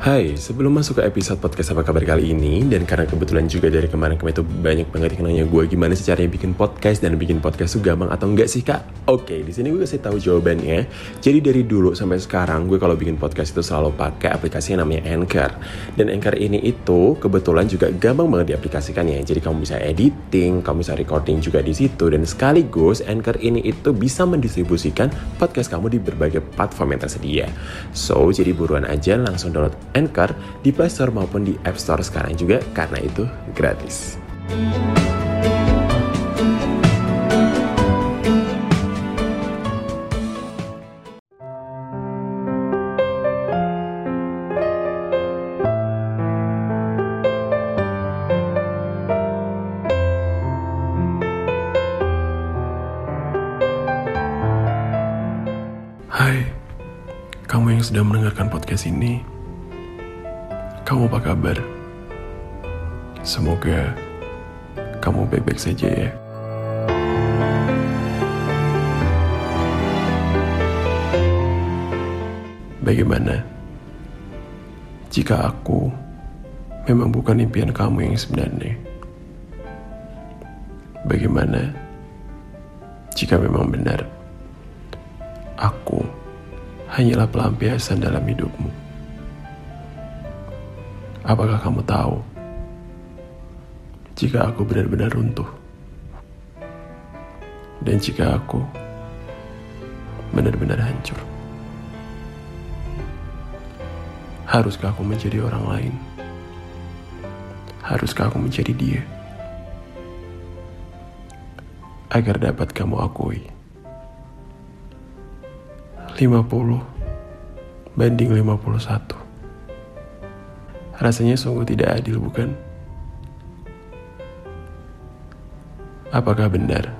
Hai, sebelum masuk ke episode podcast apa kabar kali ini Dan karena kebetulan juga dari kemarin-kemarin itu banyak banget yang nanya gue Gimana sih caranya bikin podcast dan bikin podcast itu gampang atau enggak sih kak? Oke, di sini gue kasih tahu jawabannya. Jadi dari dulu sampai sekarang gue kalau bikin podcast itu selalu pakai aplikasi yang namanya Anchor. Dan Anchor ini itu kebetulan juga gampang banget diaplikasikan ya. Jadi kamu bisa editing, kamu bisa recording juga di situ. Dan sekaligus Anchor ini itu bisa mendistribusikan podcast kamu di berbagai platform yang tersedia. So, jadi buruan aja langsung download Anchor di Play Store maupun di App Store sekarang juga karena itu gratis. Hai, kamu yang sedang mendengarkan podcast ini, kamu apa kabar? Semoga kamu baik-baik saja ya. Bagaimana jika aku memang bukan impian kamu yang sebenarnya? Bagaimana jika memang benar aku hanyalah pelampiasan dalam hidupmu? Apakah kamu tahu jika aku benar-benar runtuh? Dan jika aku benar-benar hancur? Haruskah aku menjadi orang lain? Haruskah aku menjadi dia? Agar dapat kamu akui. 50 banding 51. Rasanya sungguh tidak adil, bukan? Apakah benar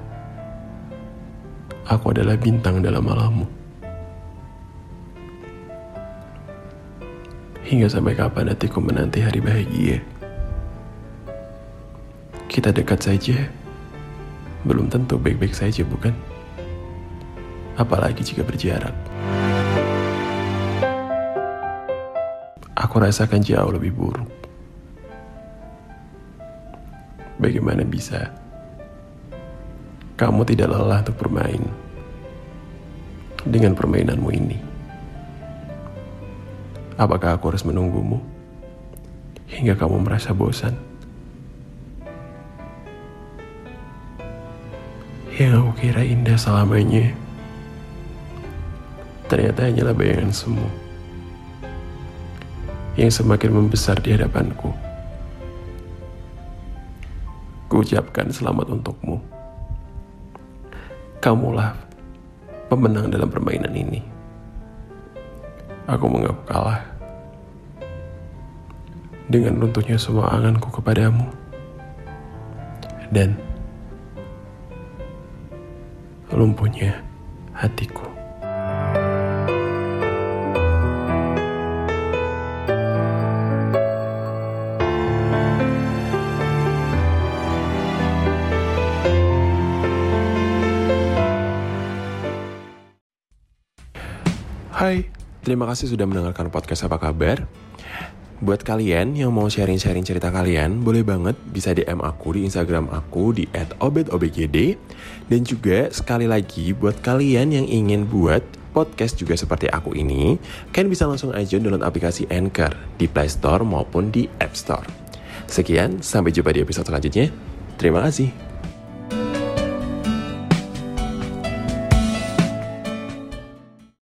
aku adalah bintang dalam malammu? Hingga sampai kapan hatiku menanti hari bahagia? Kita dekat saja, belum tentu baik-baik saja, bukan? Apalagi jika berjarak. Aku rasakan jauh lebih buruk. Bagaimana bisa kamu tidak lelah untuk bermain dengan permainanmu ini? Apakah aku harus menunggumu hingga kamu merasa bosan? Yang aku kira indah selamanya ternyata hanyalah bayangan semu yang semakin membesar di hadapanku. Kuucapkan selamat untukmu. Kamulah pemenang dalam permainan ini. Aku mengaku kalah dengan runtuhnya semua anganku kepadamu. Dan lumpuhnya hatiku. Hai, terima kasih sudah mendengarkan podcast apa kabar. Buat kalian yang mau sharing-sharing cerita kalian, boleh banget bisa DM aku di Instagram aku di @obetobgd dan juga sekali lagi buat kalian yang ingin buat podcast juga seperti aku ini, kalian bisa langsung aja download aplikasi Anchor di Play Store maupun di App Store. Sekian, sampai jumpa di episode selanjutnya. Terima kasih.